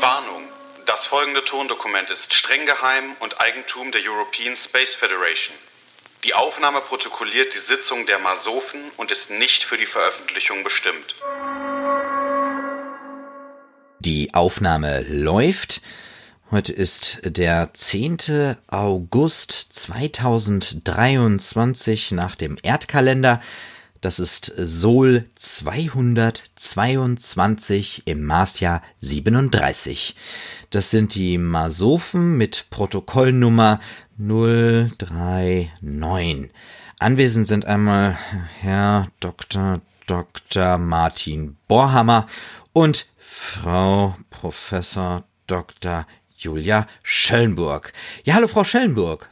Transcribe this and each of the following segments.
Warnung. Das folgende Tondokument ist streng geheim und Eigentum der European Space Federation. Die Aufnahme protokolliert die Sitzung der Masofen und ist nicht für die Veröffentlichung bestimmt. Die Aufnahme läuft. Heute ist der 10. August 2023 nach dem Erdkalender. Das ist Sol 222 im Marsjahr 37. Das sind die Masophen mit Protokollnummer 039. Anwesend sind einmal Herr Dr. Dr. Martin Borhammer und Frau Professor Dr. Julia Schellenburg. Ja, hallo Frau Schellenburg.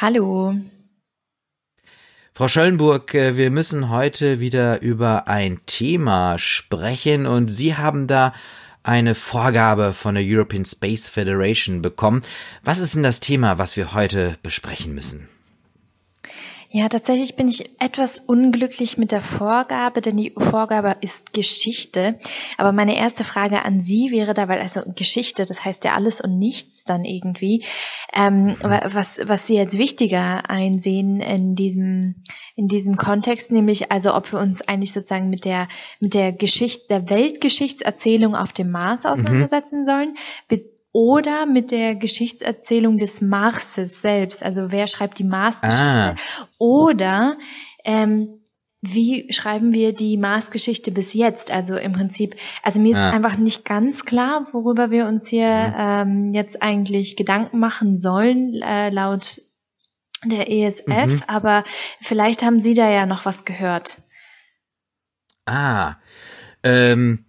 Hallo. Frau Schollenburg, äh, wir müssen heute wieder über ein Thema sprechen und Sie haben da eine Vorgabe von der European Space Federation bekommen. Was ist denn das Thema, was wir heute besprechen müssen? Ja, tatsächlich bin ich etwas unglücklich mit der Vorgabe, denn die Vorgabe ist Geschichte. Aber meine erste Frage an Sie wäre da, weil also Geschichte, das heißt ja alles und nichts dann irgendwie, ähm, mhm. was, was Sie jetzt wichtiger einsehen in diesem, in diesem Kontext, nämlich also ob wir uns eigentlich sozusagen mit der, mit der Geschichte, der Weltgeschichtserzählung auf dem Mars mhm. auseinandersetzen mhm. sollen, oder mit der Geschichtserzählung des Marses selbst. Also wer schreibt die Marsgeschichte? Ah. Oder ähm, wie schreiben wir die Marsgeschichte bis jetzt? Also im Prinzip, also mir ist ah. einfach nicht ganz klar, worüber wir uns hier mhm. ähm, jetzt eigentlich Gedanken machen sollen, äh, laut der ESF, mhm. aber vielleicht haben Sie da ja noch was gehört. Ah, ähm,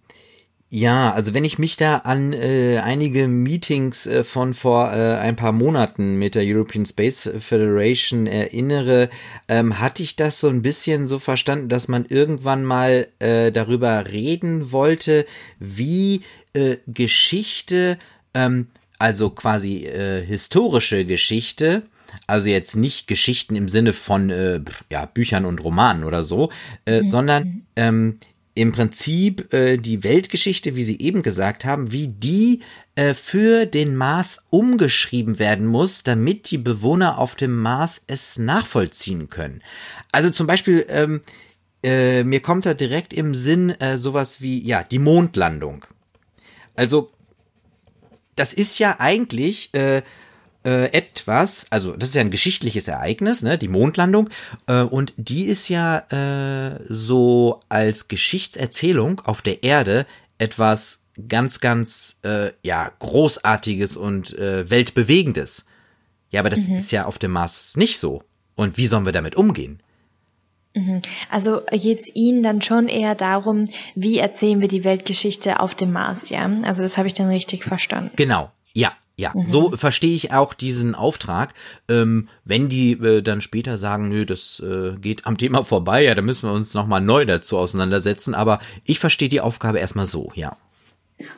ja, also wenn ich mich da an äh, einige Meetings äh, von vor äh, ein paar Monaten mit der European Space Federation erinnere, ähm, hatte ich das so ein bisschen so verstanden, dass man irgendwann mal äh, darüber reden wollte, wie äh, Geschichte, ähm, also quasi äh, historische Geschichte, also jetzt nicht Geschichten im Sinne von ja, Büchern und Romanen oder so, mhm. sondern mhm. ähm, im Prinzip äh, die Weltgeschichte, wie Sie eben gesagt haben, wie die äh, für den Mars umgeschrieben werden muss, damit die Bewohner auf dem Mars es nachvollziehen können. Also zum Beispiel, ähm, äh, mir kommt da direkt im Sinn äh, sowas wie, ja, die Mondlandung. Also, das ist ja eigentlich äh, etwas, also das ist ja ein geschichtliches Ereignis, ne, die Mondlandung, äh, und die ist ja äh, so als Geschichtserzählung auf der Erde etwas ganz, ganz, äh, ja, großartiges und äh, weltbewegendes. Ja, aber das mhm. ist ja auf dem Mars nicht so. Und wie sollen wir damit umgehen? Mhm. Also geht es Ihnen dann schon eher darum, wie erzählen wir die Weltgeschichte auf dem Mars, ja? Also das habe ich dann richtig verstanden. Genau, ja, ja, mhm. so verstehe ich auch diesen Auftrag. Ähm, wenn die äh, dann später sagen, nö, das äh, geht am Thema vorbei, ja, dann müssen wir uns nochmal neu dazu auseinandersetzen. Aber ich verstehe die Aufgabe erstmal so, ja.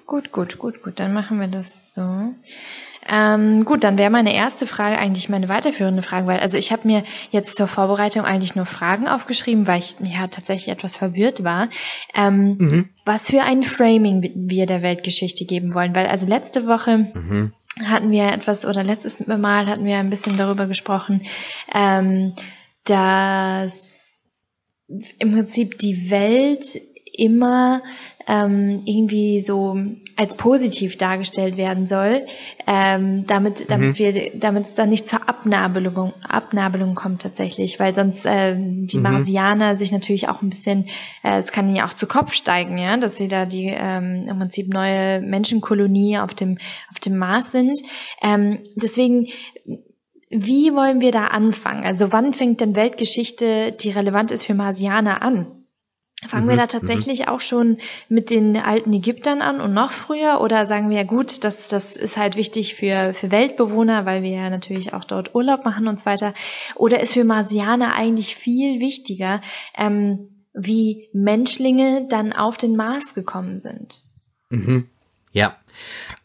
Gut, gut, gut, gut. Dann machen wir das so. Ähm, gut, dann wäre meine erste Frage eigentlich meine weiterführende Frage, weil also ich habe mir jetzt zur Vorbereitung eigentlich nur Fragen aufgeschrieben, weil ich ja tatsächlich etwas verwirrt war. Ähm, mhm. Was für ein Framing wir der Weltgeschichte geben wollen, weil also letzte Woche mhm hatten wir etwas, oder letztes Mal hatten wir ein bisschen darüber gesprochen, ähm, dass im Prinzip die Welt immer ähm, irgendwie so als positiv dargestellt werden soll, ähm, damit damit mhm. wir damit es dann nicht zur Abnabelung Abnabelung kommt tatsächlich, weil sonst äh, die mhm. Marsianer sich natürlich auch ein bisschen, äh, es kann ihnen ja auch zu Kopf steigen, ja, dass sie da die ähm, im Prinzip neue Menschenkolonie auf dem auf dem Mars sind. Ähm, deswegen wie wollen wir da anfangen? Also wann fängt denn Weltgeschichte, die relevant ist für Marsianer an? Fangen mhm, wir da mhm. tatsächlich mhm. auch schon mit den alten Ägyptern an und noch früher? Oder sagen wir ja gut, das, das ist halt wichtig für, für Weltbewohner, weil wir ja natürlich auch dort Urlaub machen und so weiter? Oder ist für Marsianer eigentlich viel wichtiger, ähm, wie Menschlinge dann auf den Mars gekommen sind? Mhm. Ja,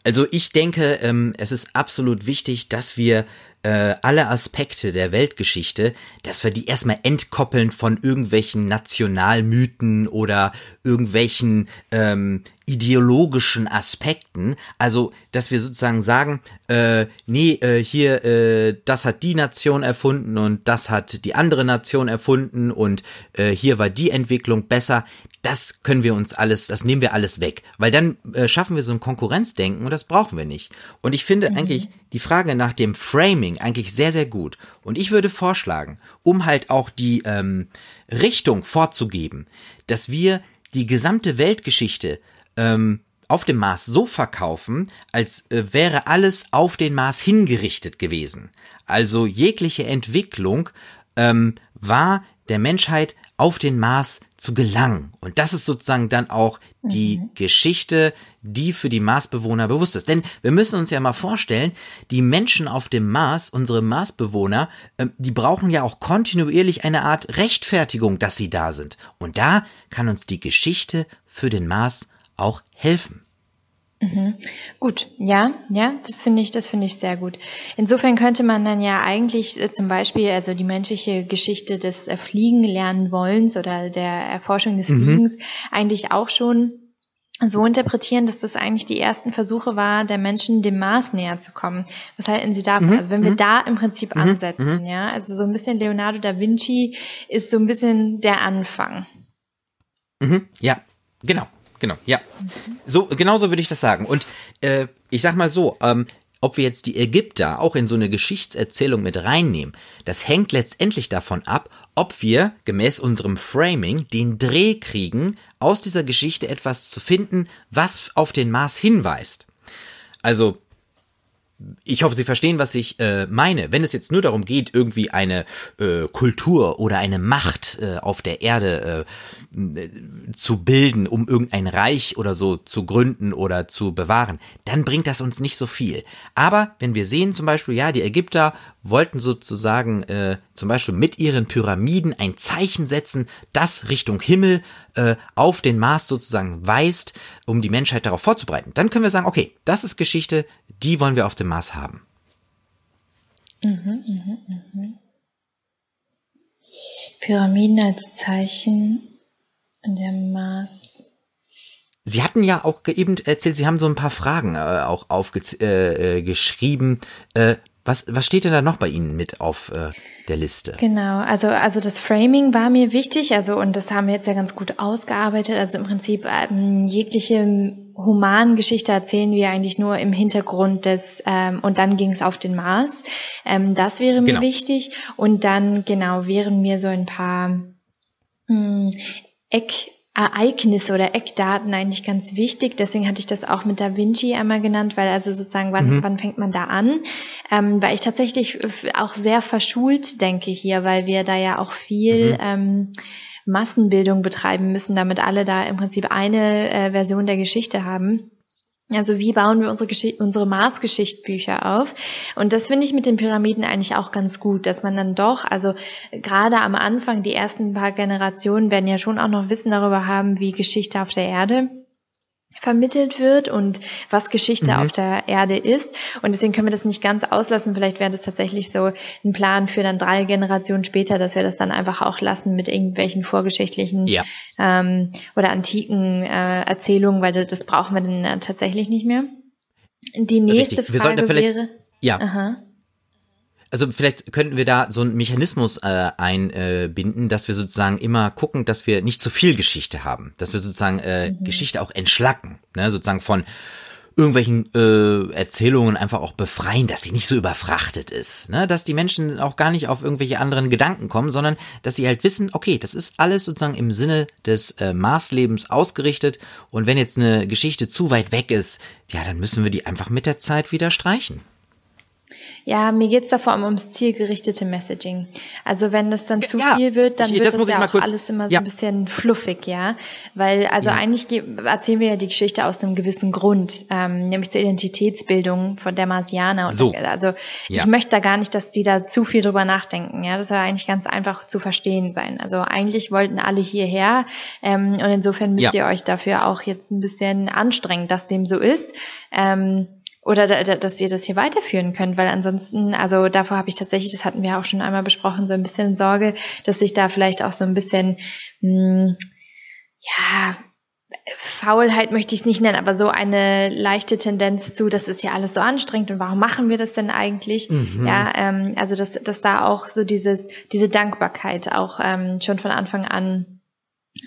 also ich denke, ähm, es ist absolut wichtig, dass wir äh, alle Aspekte der Weltgeschichte, dass wir die erstmal entkoppeln von irgendwelchen Nationalmythen oder irgendwelchen ähm, ideologischen Aspekten. Also, dass wir sozusagen sagen, äh, nee, äh, hier, äh, das hat die Nation erfunden und das hat die andere Nation erfunden und äh, hier war die Entwicklung besser. Das können wir uns alles, das nehmen wir alles weg, weil dann äh, schaffen wir so ein Konkurrenzdenken und das brauchen wir nicht. Und ich finde mhm. eigentlich die Frage nach dem Framing eigentlich sehr, sehr gut. Und ich würde vorschlagen, um halt auch die ähm, Richtung vorzugeben, dass wir die gesamte Weltgeschichte ähm, auf dem Mars so verkaufen, als äh, wäre alles auf den Mars hingerichtet gewesen. Also jegliche Entwicklung ähm, war der Menschheit auf den Mars zu gelangen. Und das ist sozusagen dann auch die mhm. Geschichte, die für die Marsbewohner bewusst ist. Denn wir müssen uns ja mal vorstellen, die Menschen auf dem Mars, unsere Marsbewohner, äh, die brauchen ja auch kontinuierlich eine Art Rechtfertigung, dass sie da sind. Und da kann uns die Geschichte für den Mars auch helfen. Mhm. Gut, ja, ja, das finde ich, das finde ich sehr gut. Insofern könnte man dann ja eigentlich äh, zum Beispiel also die menschliche Geschichte des äh, Fliegen lernen wollens oder der Erforschung des mhm. Fliegens eigentlich auch schon so interpretieren, dass das eigentlich die ersten Versuche war, der Menschen dem Mars näher zu kommen. Was halten Sie davon? Mhm. Also wenn wir mhm. da im Prinzip mhm. ansetzen, mhm. ja, also so ein bisschen Leonardo da Vinci ist so ein bisschen der Anfang. Ja, genau. Genau, ja. So, genauso würde ich das sagen. Und äh, ich sag mal so, ähm, ob wir jetzt die Ägypter auch in so eine Geschichtserzählung mit reinnehmen, das hängt letztendlich davon ab, ob wir gemäß unserem Framing den Dreh kriegen, aus dieser Geschichte etwas zu finden, was auf den Mars hinweist. Also ich hoffe, Sie verstehen, was ich äh, meine. Wenn es jetzt nur darum geht, irgendwie eine äh, Kultur oder eine Macht äh, auf der Erde äh, zu bilden, um irgendein Reich oder so zu gründen oder zu bewahren, dann bringt das uns nicht so viel. Aber wenn wir sehen zum Beispiel, ja, die Ägypter wollten sozusagen äh, zum Beispiel mit ihren Pyramiden ein Zeichen setzen, das Richtung Himmel äh, auf den Mars sozusagen weist, um die Menschheit darauf vorzubereiten. Dann können wir sagen, okay, das ist Geschichte, die wollen wir auf dem Mars haben. Mhm, mh, mh. Pyramiden als Zeichen der Mars. Sie hatten ja auch eben erzählt, Sie haben so ein paar Fragen äh, auch aufgeschrieben. Äh, äh, was, was steht denn da noch bei Ihnen mit auf äh, der Liste? Genau, also, also das Framing war mir wichtig, also und das haben wir jetzt ja ganz gut ausgearbeitet. Also im Prinzip ähm, jegliche Humangeschichte erzählen wir eigentlich nur im Hintergrund des ähm, und dann ging es auf den Mars. Ähm, das wäre mir genau. wichtig. Und dann, genau, wären mir so ein paar mh, hm, Eck, Ereignisse oder Eckdaten eigentlich ganz wichtig. Deswegen hatte ich das auch mit Da Vinci einmal genannt, weil also sozusagen, wann, mhm. wann fängt man da an? Ähm, weil ich tatsächlich auch sehr verschult denke hier, weil wir da ja auch viel mhm. ähm, Massenbildung betreiben müssen, damit alle da im Prinzip eine äh, Version der Geschichte haben. Also wie bauen wir unsere, Geschichte, unsere Maßgeschichtbücher auf? Und das finde ich mit den Pyramiden eigentlich auch ganz gut, dass man dann doch, also gerade am Anfang, die ersten paar Generationen werden ja schon auch noch Wissen darüber haben, wie Geschichte auf der Erde vermittelt wird und was Geschichte mhm. auf der Erde ist. Und deswegen können wir das nicht ganz auslassen. Vielleicht wäre das tatsächlich so ein Plan für dann drei Generationen später, dass wir das dann einfach auch lassen mit irgendwelchen vorgeschichtlichen ja. ähm, oder antiken äh, Erzählungen, weil das, das brauchen wir dann tatsächlich nicht mehr. Die nächste. Frage wäre. Ja. Aha also vielleicht könnten wir da so einen Mechanismus äh, einbinden, dass wir sozusagen immer gucken, dass wir nicht zu viel Geschichte haben, dass wir sozusagen äh, mhm. Geschichte auch entschlacken, ne? sozusagen von irgendwelchen äh, Erzählungen einfach auch befreien, dass sie nicht so überfrachtet ist, ne? dass die Menschen auch gar nicht auf irgendwelche anderen Gedanken kommen, sondern dass sie halt wissen, okay, das ist alles sozusagen im Sinne des äh, Maßlebens ausgerichtet und wenn jetzt eine Geschichte zu weit weg ist, ja, dann müssen wir die einfach mit der Zeit wieder streichen. Ja, mir geht's da vor allem ums zielgerichtete Messaging. Also wenn das dann zu ja, viel wird, dann ich, wird das, das ja auch kurz, alles immer ja. so ein bisschen fluffig, ja. Weil also ja. eigentlich erzählen wir ja die Geschichte aus einem gewissen Grund, ähm, nämlich zur Identitätsbildung von der Marsianer. So. Also ich möchte da gar nicht, dass die da zu viel drüber nachdenken. Ja, das soll eigentlich ganz einfach zu verstehen sein. Also eigentlich wollten alle hierher ähm, und insofern müsst ihr euch dafür auch jetzt ein bisschen anstrengen, dass dem so ist. Ähm, oder da, da, dass ihr das hier weiterführen könnt, weil ansonsten, also davor habe ich tatsächlich, das hatten wir auch schon einmal besprochen, so ein bisschen Sorge, dass sich da vielleicht auch so ein bisschen, mh, hm, ja, Faulheit möchte ich es nicht nennen, aber so eine leichte Tendenz zu, das ist ja alles so anstrengend und warum machen wir das denn eigentlich? Mhm. Ja, ähm, also dass, dass da auch so dieses, diese Dankbarkeit auch ähm, schon von Anfang an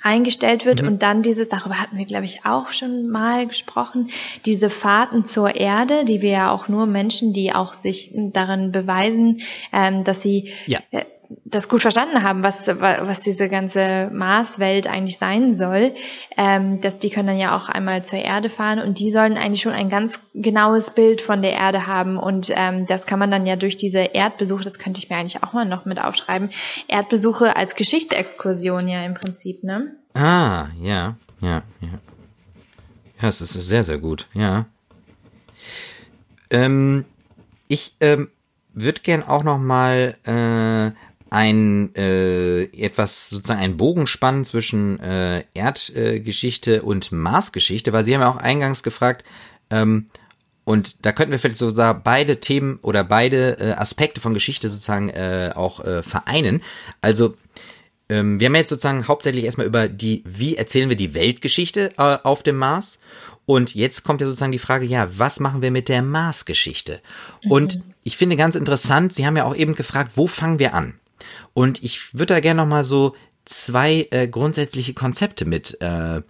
eingestellt wird mhm. und dann dieses, darüber hatten wir, glaube ich, auch schon mal gesprochen, diese Fahrten zur Erde, die wir ja auch nur Menschen, die auch sich darin beweisen, ähm, dass sie ja. äh, das gut verstanden haben, was, was diese ganze Marswelt eigentlich sein soll, ähm, dass die können dann ja auch einmal zur Erde fahren und die sollen eigentlich schon ein ganz genaues Bild von der Erde haben und ähm, das kann man dann ja durch diese Erdbesuche, das könnte ich mir eigentlich auch mal noch mit aufschreiben, Erdbesuche als Geschichtsexkursion ja im Prinzip, ne? Ah, ja, ja, ja. Ja, es ist sehr, sehr gut, ja. Ähm, ich ähm, würde gern auch noch mal äh, ein äh, etwas sozusagen einen Bogen spannen zwischen äh, Erdgeschichte äh, und Marsgeschichte, weil Sie haben ja auch eingangs gefragt, ähm, und da könnten wir vielleicht sozusagen beide Themen oder beide äh, Aspekte von Geschichte sozusagen äh, auch äh, vereinen. Also ähm, wir haben jetzt sozusagen hauptsächlich erstmal über die, wie erzählen wir die Weltgeschichte äh, auf dem Mars. Und jetzt kommt ja sozusagen die Frage, ja, was machen wir mit der Marsgeschichte? Mhm. Und ich finde ganz interessant, Sie haben ja auch eben gefragt, wo fangen wir an? Und ich würde da gerne nochmal so zwei äh, grundsätzliche Konzepte mit, äh,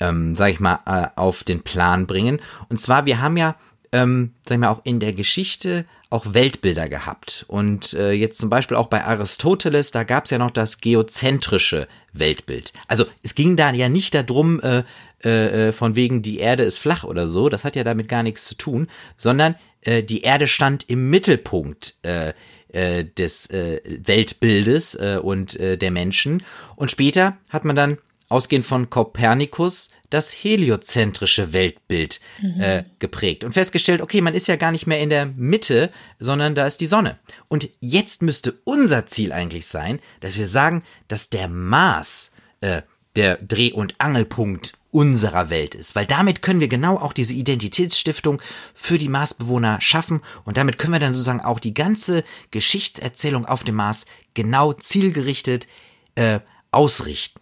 ähm, sag ich mal, äh, auf den Plan bringen. Und zwar, wir haben ja, ähm, sag ich mal, auch in der Geschichte auch Weltbilder gehabt. Und äh, jetzt zum Beispiel auch bei Aristoteles, da gab es ja noch das geozentrische Weltbild. Also es ging da ja nicht darum, äh, äh, äh, von wegen die Erde ist flach oder so, das hat ja damit gar nichts zu tun, sondern äh, die Erde stand im Mittelpunkt äh, äh, des äh, Weltbildes äh, und äh, der Menschen. Und später hat man dann, ausgehend von Kopernikus, das heliozentrische Weltbild mhm. äh, geprägt und festgestellt, okay, man ist ja gar nicht mehr in der Mitte, sondern da ist die Sonne. Und jetzt müsste unser Ziel eigentlich sein, dass wir sagen, dass der Mars äh, der Dreh- und Angelpunkt unserer Welt ist, weil damit können wir genau auch diese Identitätsstiftung für die Marsbewohner schaffen und damit können wir dann sozusagen auch die ganze Geschichtserzählung auf dem Mars genau zielgerichtet äh, ausrichten.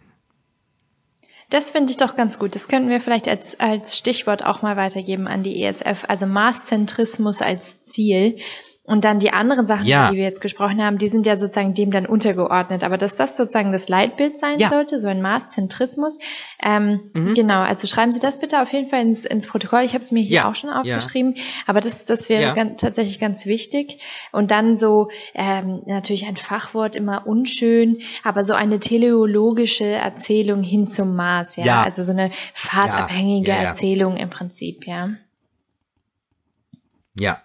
Das finde ich doch ganz gut. Das könnten wir vielleicht als, als Stichwort auch mal weitergeben an die ESF. Also Marszentrismus als Ziel. Und dann die anderen Sachen, ja. die wir jetzt gesprochen haben, die sind ja sozusagen dem dann untergeordnet. Aber dass das sozusagen das Leitbild sein ja. sollte, so ein Maßzentrismus, ähm, mhm. genau. Also schreiben Sie das bitte auf jeden Fall ins, ins Protokoll. Ich habe es mir hier ja. auch schon aufgeschrieben. Aber das, das wäre ganz, tatsächlich ganz wichtig. Und dann so ähm, natürlich ein Fachwort immer unschön, aber so eine teleologische Erzählung hin zum Mars, ja. Also so eine fahrtabhängige Erzählung im Prinzip, ja. Ja,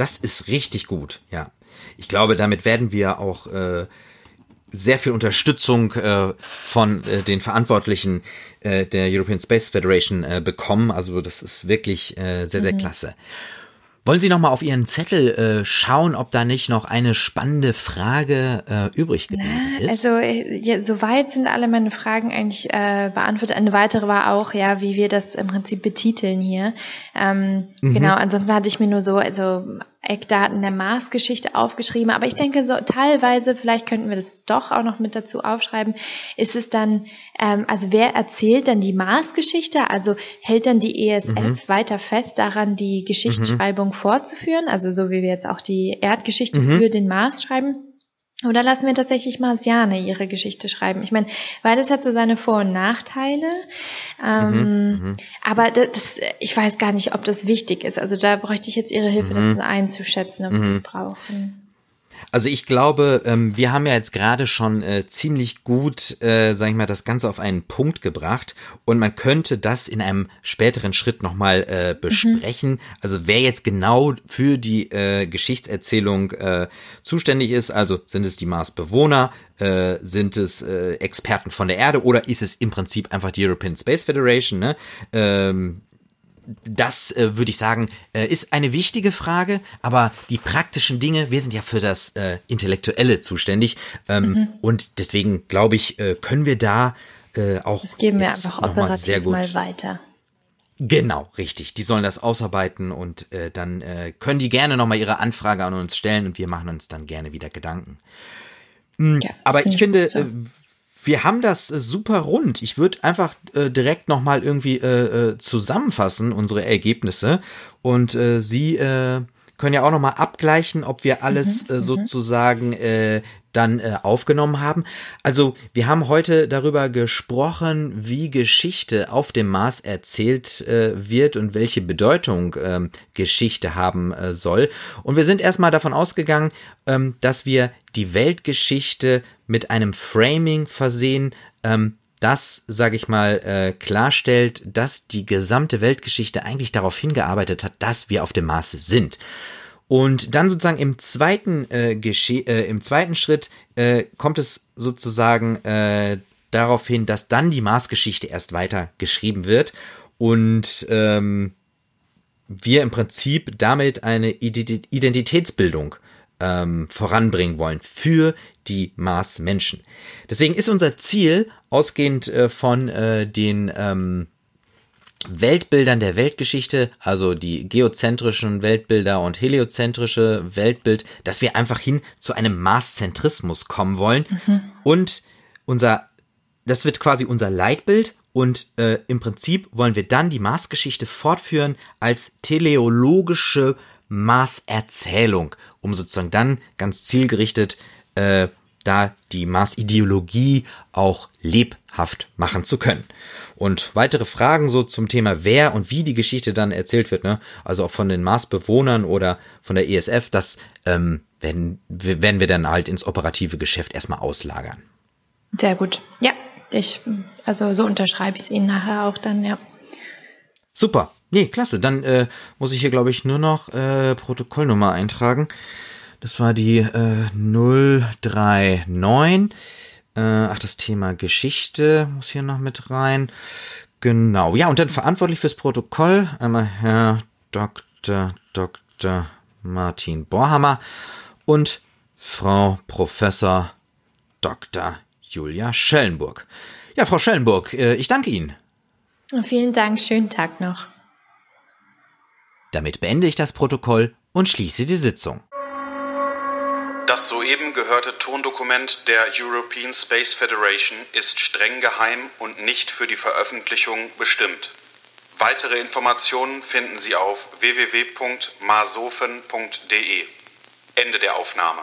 das ist richtig gut, ja. Ich glaube, damit werden wir auch äh, sehr viel Unterstützung äh, von äh, den Verantwortlichen äh, der European Space Federation äh, bekommen. Also das ist wirklich äh, sehr, sehr mhm. klasse. Wollen Sie noch mal auf Ihren Zettel äh, schauen, ob da nicht noch eine spannende Frage äh, übrig geblieben ist? Also äh, ja, soweit sind alle meine Fragen eigentlich äh, beantwortet. Eine weitere war auch, ja, wie wir das im Prinzip betiteln hier. Ähm, mhm. Genau, ansonsten hatte ich mir nur so, also Eckdaten der Marsgeschichte aufgeschrieben. Aber ich denke, so teilweise, vielleicht könnten wir das doch auch noch mit dazu aufschreiben, ist es dann, ähm, also wer erzählt dann die Marsgeschichte? Also hält dann die ESF mhm. weiter fest daran, die Geschichtsschreibung mhm. fortzuführen? Also so wie wir jetzt auch die Erdgeschichte mhm. für den Mars schreiben? Oder lassen wir tatsächlich Marsiane ihre Geschichte schreiben? Ich meine, weil das hat so seine Vor- und Nachteile. Ähm, mhm, mhm, aber das, ich weiß gar nicht, ob das wichtig ist. Also da bräuchte ich jetzt Ihre Hilfe, mhm. das einzuschätzen, ob wir das mhm. brauchen. Also ich glaube, ähm, wir haben ja jetzt gerade schon äh, ziemlich gut, äh, sag ich mal, das Ganze auf einen Punkt gebracht und man könnte das in einem späteren Schritt nochmal äh, mhm. besprechen. Mhm. Also wer jetzt genau für die äh, Geschichtserzählung äh, zuständig ist, also sind es die Marsbewohner, äh, sind es äh, Experten von der Erde oder ist es im Prinzip einfach die European Space Federation, ne? Ähm, das äh, würde ich sagen, äh, ist eine wichtige Frage, aber die praktischen Dinge, wir sind ja für das äh, Intellektuelle zuständig ähm, mhm. und deswegen glaube ich, äh, können wir da äh, auch. Das geben wir einfach operativ mal, mal weiter. Genau, richtig. Die sollen das ausarbeiten und äh, dann können die gerne nochmal ihre Anfrage an uns stellen und wir machen uns dann gerne wieder Gedanken. Mhm, ja, aber ich finde, äh, wir haben das äh, super rund. Ich würde einfach äh, direkt nochmal irgendwie äh, äh, zusammenfassen, unsere Ergebnisse. Und äh, Sie äh, können ja auch nochmal abgleichen, ob wir alles mhm, äh, mhm. sozusagen äh, dann äh, aufgenommen haben. Also wir haben heute darüber gesprochen, wie Geschichte auf dem Mars erzählt äh, wird und welche Bedeutung ähm, Geschichte haben äh, soll. Und wir sind erstmal davon ausgegangen, ähm, dass wir die Weltgeschichte mit einem Framing versehen, ähm, das, sage ich mal, äh, klarstellt, dass die gesamte Weltgeschichte eigentlich darauf hingearbeitet hat, dass wir auf dem Mars sind. Und dann sozusagen im zweiten, äh, Gesche äh, im zweiten Schritt äh, kommt es sozusagen äh, darauf hin, dass dann die Marsgeschichte erst weiter geschrieben wird und ähm, wir im Prinzip damit eine Identitätsbildung ähm, voranbringen wollen für die Mars-Menschen. Deswegen ist unser Ziel, ausgehend äh, von äh, den ähm, Weltbildern der Weltgeschichte, also die geozentrischen Weltbilder und heliozentrische Weltbild, dass wir einfach hin zu einem Marszentrismus kommen wollen. Mhm. Und unser, das wird quasi unser Leitbild und äh, im Prinzip wollen wir dann die Marsgeschichte fortführen als teleologische Marserzählung, um sozusagen dann ganz zielgerichtet äh, da die Marsideologie auch lebhaft machen zu können. Und weitere Fragen so zum Thema, wer und wie die Geschichte dann erzählt wird, ne? also auch von den Marsbewohnern oder von der ESF, das ähm, werden, werden wir dann halt ins operative Geschäft erstmal auslagern. Sehr gut. Ja, ich, also so unterschreibe ich es Ihnen nachher auch dann, ja. Super. Nee, klasse. Dann äh, muss ich hier, glaube ich, nur noch äh, Protokollnummer eintragen. Das war die äh, 039. Äh, ach, das Thema Geschichte muss hier noch mit rein. Genau. Ja, und dann verantwortlich fürs Protokoll einmal Herr Dr. Dr. Martin Borhammer und Frau Professor Dr. Julia Schellenburg. Ja, Frau Schellenburg, äh, ich danke Ihnen. Vielen Dank, schönen Tag noch. Damit beende ich das Protokoll und schließe die Sitzung. Das soeben gehörte Tondokument der European Space Federation ist streng geheim und nicht für die Veröffentlichung bestimmt. Weitere Informationen finden Sie auf www.masofen.de. Ende der Aufnahme.